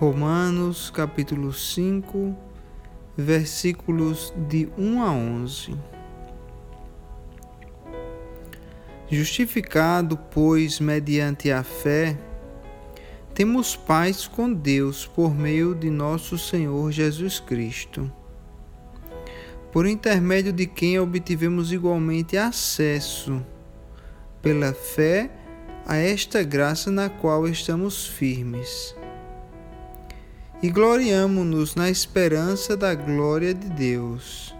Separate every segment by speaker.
Speaker 1: Romanos capítulo 5, versículos de 1 a 11. Justificado, pois, mediante a fé, temos paz com Deus por meio de nosso Senhor Jesus Cristo, por intermédio de quem obtivemos igualmente acesso, pela fé, a esta graça na qual estamos firmes e gloriamo-nos na esperança da glória de Deus.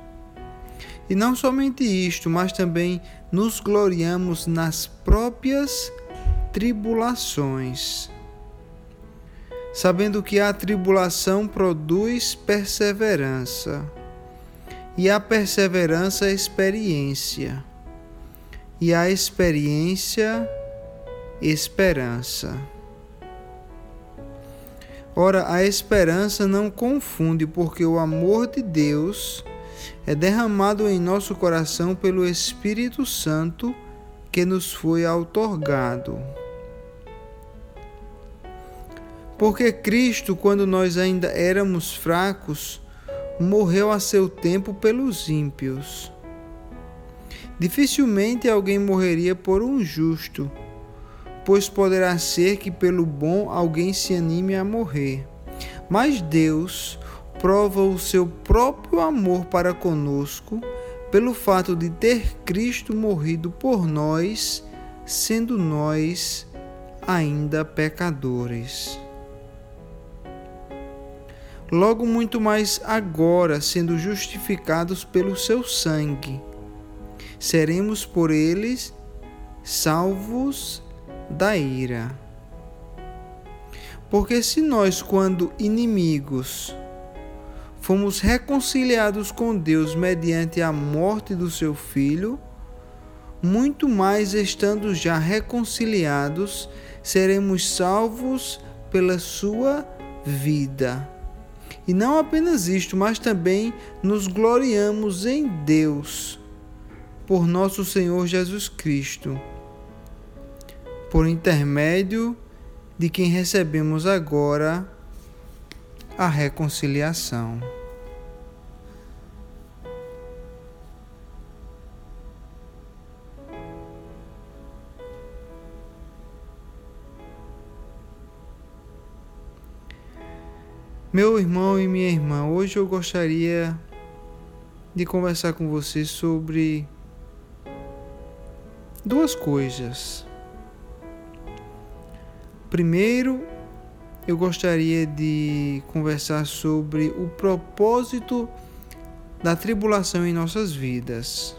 Speaker 1: E não somente isto, mas também nos gloriamos nas próprias tribulações, sabendo que a tribulação produz perseverança, e a perseverança experiência, e a experiência esperança. Ora, a esperança não confunde, porque o amor de Deus é derramado em nosso coração pelo Espírito Santo que nos foi outorgado. Porque Cristo, quando nós ainda éramos fracos, morreu a seu tempo pelos ímpios. Dificilmente alguém morreria por um justo pois poderá ser que pelo bom alguém se anime a morrer. Mas Deus prova o seu próprio amor para conosco pelo fato de ter Cristo morrido por nós, sendo nós ainda pecadores. Logo, muito mais agora, sendo justificados pelo seu sangue, seremos por eles salvos da ira. Porque se nós, quando inimigos, fomos reconciliados com Deus mediante a morte do seu filho, muito mais estando já reconciliados, seremos salvos pela sua vida. E não apenas isto, mas também nos gloriamos em Deus por nosso Senhor Jesus Cristo por intermédio de quem recebemos agora a reconciliação. Meu irmão e minha irmã, hoje eu gostaria de conversar com você sobre duas coisas. Primeiro, eu gostaria de conversar sobre o propósito da tribulação em nossas vidas.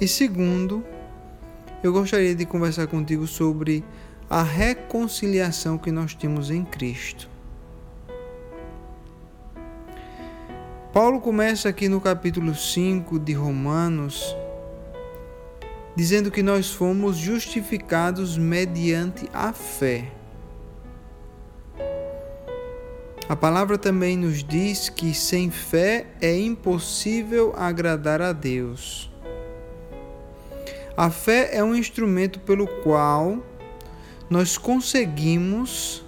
Speaker 1: E segundo, eu gostaria de conversar contigo sobre a reconciliação que nós temos em Cristo. Paulo começa aqui no capítulo 5 de Romanos dizendo que nós fomos justificados mediante a fé. A palavra também nos diz que sem fé é impossível agradar a Deus. A fé é um instrumento pelo qual nós conseguimos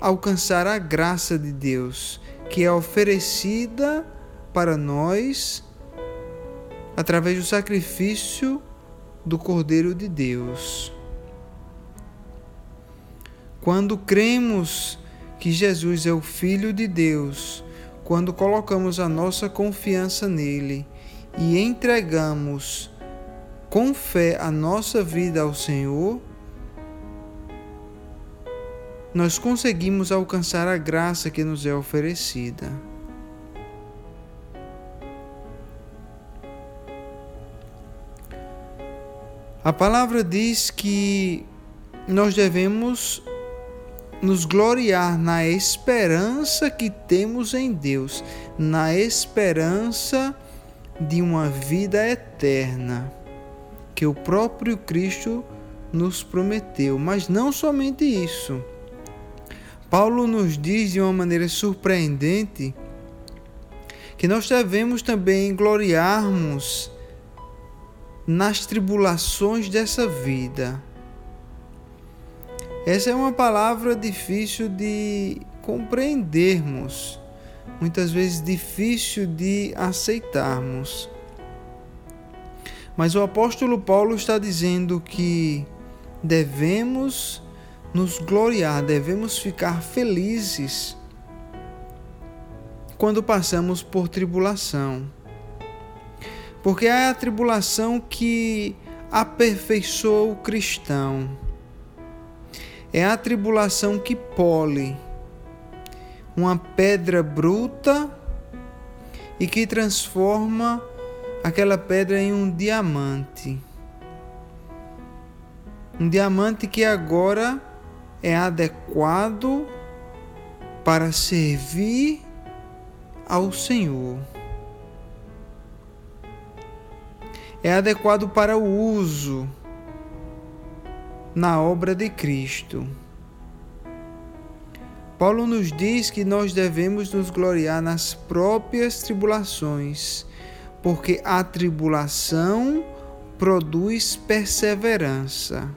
Speaker 1: alcançar a graça de Deus, que é oferecida para nós através do sacrifício do Cordeiro de Deus. Quando cremos que Jesus é o Filho de Deus, quando colocamos a nossa confiança nele e entregamos com fé a nossa vida ao Senhor, nós conseguimos alcançar a graça que nos é oferecida. A palavra diz que nós devemos nos gloriar na esperança que temos em Deus, na esperança de uma vida eterna que o próprio Cristo nos prometeu. Mas não somente isso. Paulo nos diz de uma maneira surpreendente que nós devemos também gloriarmos nas tribulações dessa vida. Essa é uma palavra difícil de compreendermos, muitas vezes difícil de aceitarmos. Mas o apóstolo Paulo está dizendo que devemos nos gloriar, devemos ficar felizes quando passamos por tribulação. Porque é a tribulação que aperfeiçoa o cristão. É a tribulação que pole uma pedra bruta e que transforma aquela pedra em um diamante. Um diamante que agora é adequado para servir ao Senhor. É adequado para o uso na obra de Cristo. Paulo nos diz que nós devemos nos gloriar nas próprias tribulações, porque a tribulação produz perseverança.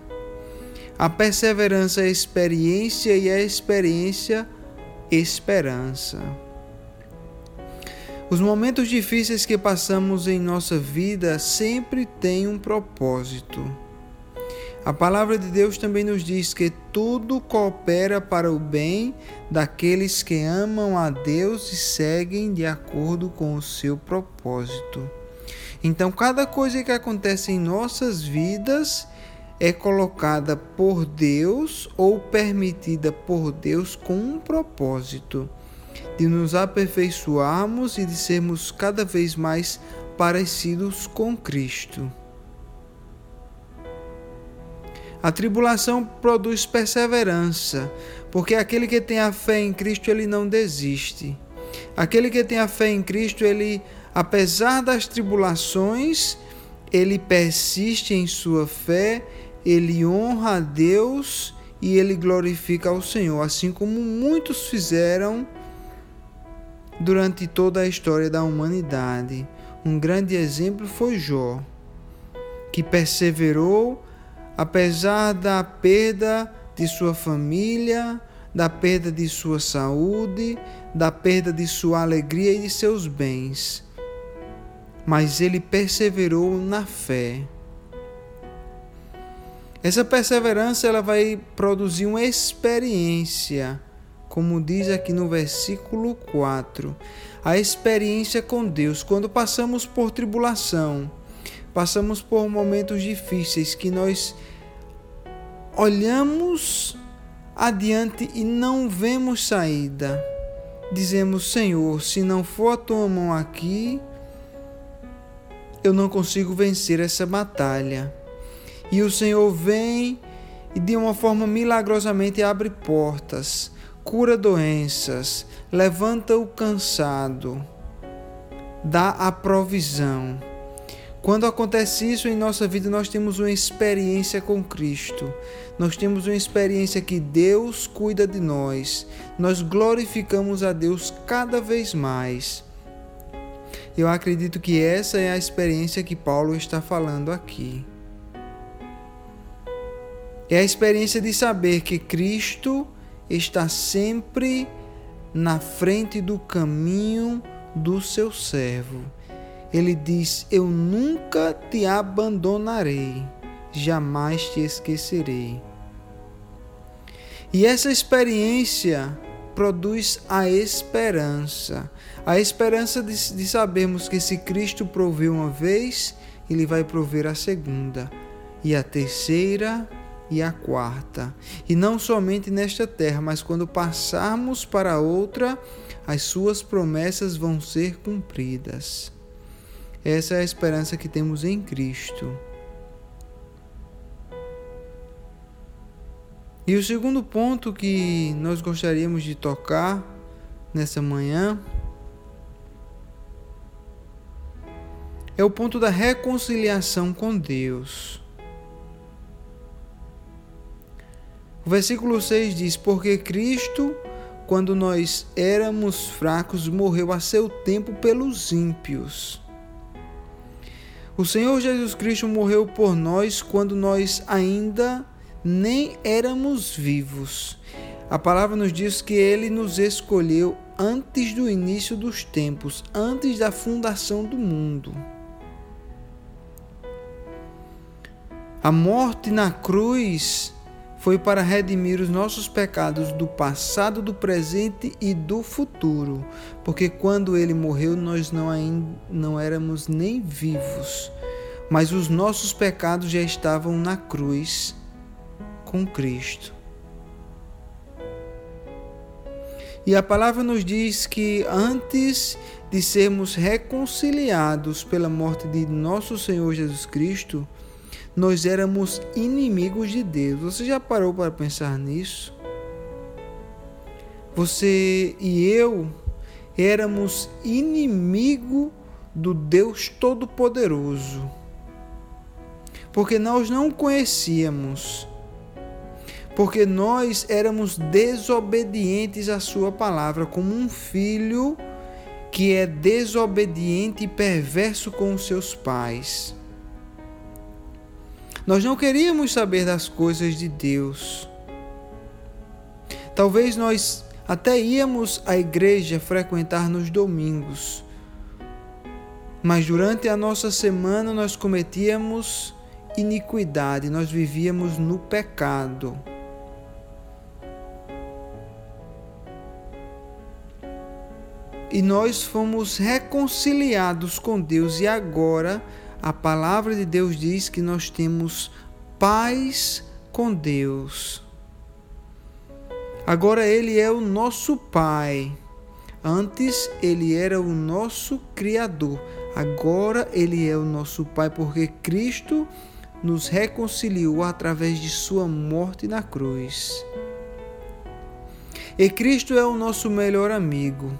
Speaker 1: A perseverança é experiência e a experiência esperança. Os momentos difíceis que passamos em nossa vida sempre têm um propósito. A palavra de Deus também nos diz que tudo coopera para o bem daqueles que amam a Deus e seguem de acordo com o seu propósito. Então, cada coisa que acontece em nossas vidas é colocada por Deus ou permitida por Deus com um propósito de nos aperfeiçoarmos e de sermos cada vez mais parecidos com Cristo. A tribulação produz perseverança, porque aquele que tem a fé em Cristo, ele não desiste. Aquele que tem a fé em Cristo, ele, apesar das tribulações, ele persiste em sua fé, ele honra a Deus e ele glorifica ao Senhor, assim como muitos fizeram durante toda a história da humanidade. Um grande exemplo foi Jó, que perseverou apesar da perda de sua família, da perda de sua saúde, da perda de sua alegria e de seus bens. Mas ele perseverou na fé. Essa perseverança ela vai produzir uma experiência como diz aqui no versículo 4, a experiência com Deus, quando passamos por tribulação, passamos por momentos difíceis que nós olhamos adiante e não vemos saída. Dizemos, Senhor, se não for a tua mão aqui, eu não consigo vencer essa batalha. E o Senhor vem e de uma forma milagrosamente abre portas cura doenças, levanta o cansado, dá a provisão. Quando acontece isso em nossa vida, nós temos uma experiência com Cristo. Nós temos uma experiência que Deus cuida de nós. Nós glorificamos a Deus cada vez mais. Eu acredito que essa é a experiência que Paulo está falando aqui. É a experiência de saber que Cristo está sempre na frente do caminho do seu servo. Ele diz: Eu nunca te abandonarei, jamais te esquecerei. E essa experiência produz a esperança. A esperança de, de sabermos que se Cristo proveu uma vez, Ele vai prover a segunda, e a terceira, e a quarta. E não somente nesta terra, mas quando passarmos para outra, as suas promessas vão ser cumpridas. Essa é a esperança que temos em Cristo. E o segundo ponto que nós gostaríamos de tocar nessa manhã é o ponto da reconciliação com Deus. O versículo 6 diz: Porque Cristo, quando nós éramos fracos, morreu a seu tempo pelos ímpios. O Senhor Jesus Cristo morreu por nós quando nós ainda nem éramos vivos. A palavra nos diz que ele nos escolheu antes do início dos tempos, antes da fundação do mundo. A morte na cruz foi para redimir os nossos pecados do passado, do presente e do futuro, porque quando ele morreu nós não, ainda, não éramos nem vivos, mas os nossos pecados já estavam na cruz com Cristo. E a palavra nos diz que antes de sermos reconciliados pela morte de nosso Senhor Jesus Cristo, nós éramos inimigos de Deus. Você já parou para pensar nisso? Você e eu éramos inimigo do Deus Todo-Poderoso, porque nós não conhecíamos, porque nós éramos desobedientes à Sua palavra, como um filho que é desobediente e perverso com os seus pais. Nós não queríamos saber das coisas de Deus. Talvez nós até íamos à igreja frequentar nos domingos, mas durante a nossa semana nós cometíamos iniquidade, nós vivíamos no pecado. E nós fomos reconciliados com Deus e agora a palavra de Deus diz que nós temos paz com Deus. Agora Ele é o nosso Pai. Antes Ele era o nosso Criador. Agora Ele é o nosso Pai, porque Cristo nos reconciliou através de Sua morte na cruz. E Cristo é o nosso melhor amigo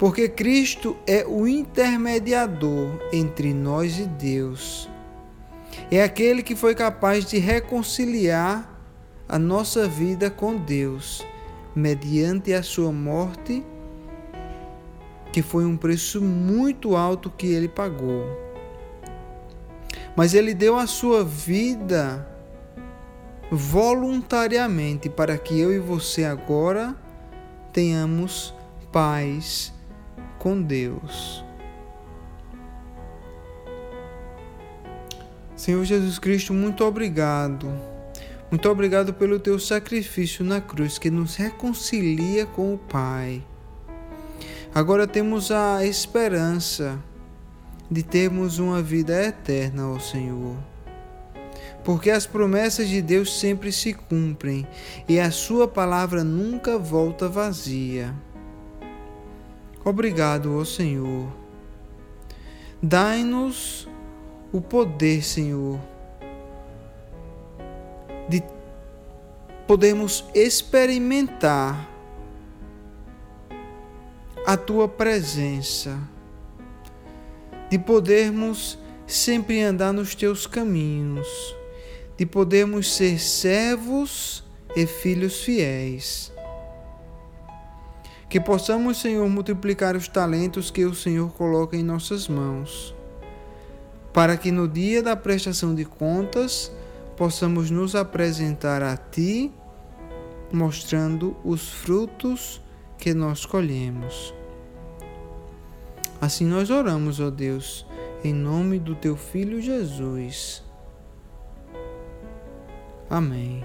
Speaker 1: porque Cristo é o intermediador entre nós e Deus. É aquele que foi capaz de reconciliar a nossa vida com Deus mediante a sua morte, que foi um preço muito alto que ele pagou. Mas ele deu a sua vida voluntariamente para que eu e você agora tenhamos paz com Deus. Senhor Jesus Cristo, muito obrigado. Muito obrigado pelo teu sacrifício na cruz que nos reconcilia com o Pai. Agora temos a esperança de termos uma vida eterna, ó Senhor. Porque as promessas de Deus sempre se cumprem e a Sua palavra nunca volta vazia. Obrigado, ó Senhor. Dai-nos o poder, Senhor, de podermos experimentar a tua presença, de podermos sempre andar nos teus caminhos, de podermos ser servos e filhos fiéis que possamos, Senhor, multiplicar os talentos que o Senhor coloca em nossas mãos, para que no dia da prestação de contas possamos nos apresentar a Ti, mostrando os frutos que nós colhemos. Assim nós oramos, ó Deus, em nome do Teu Filho Jesus. Amém.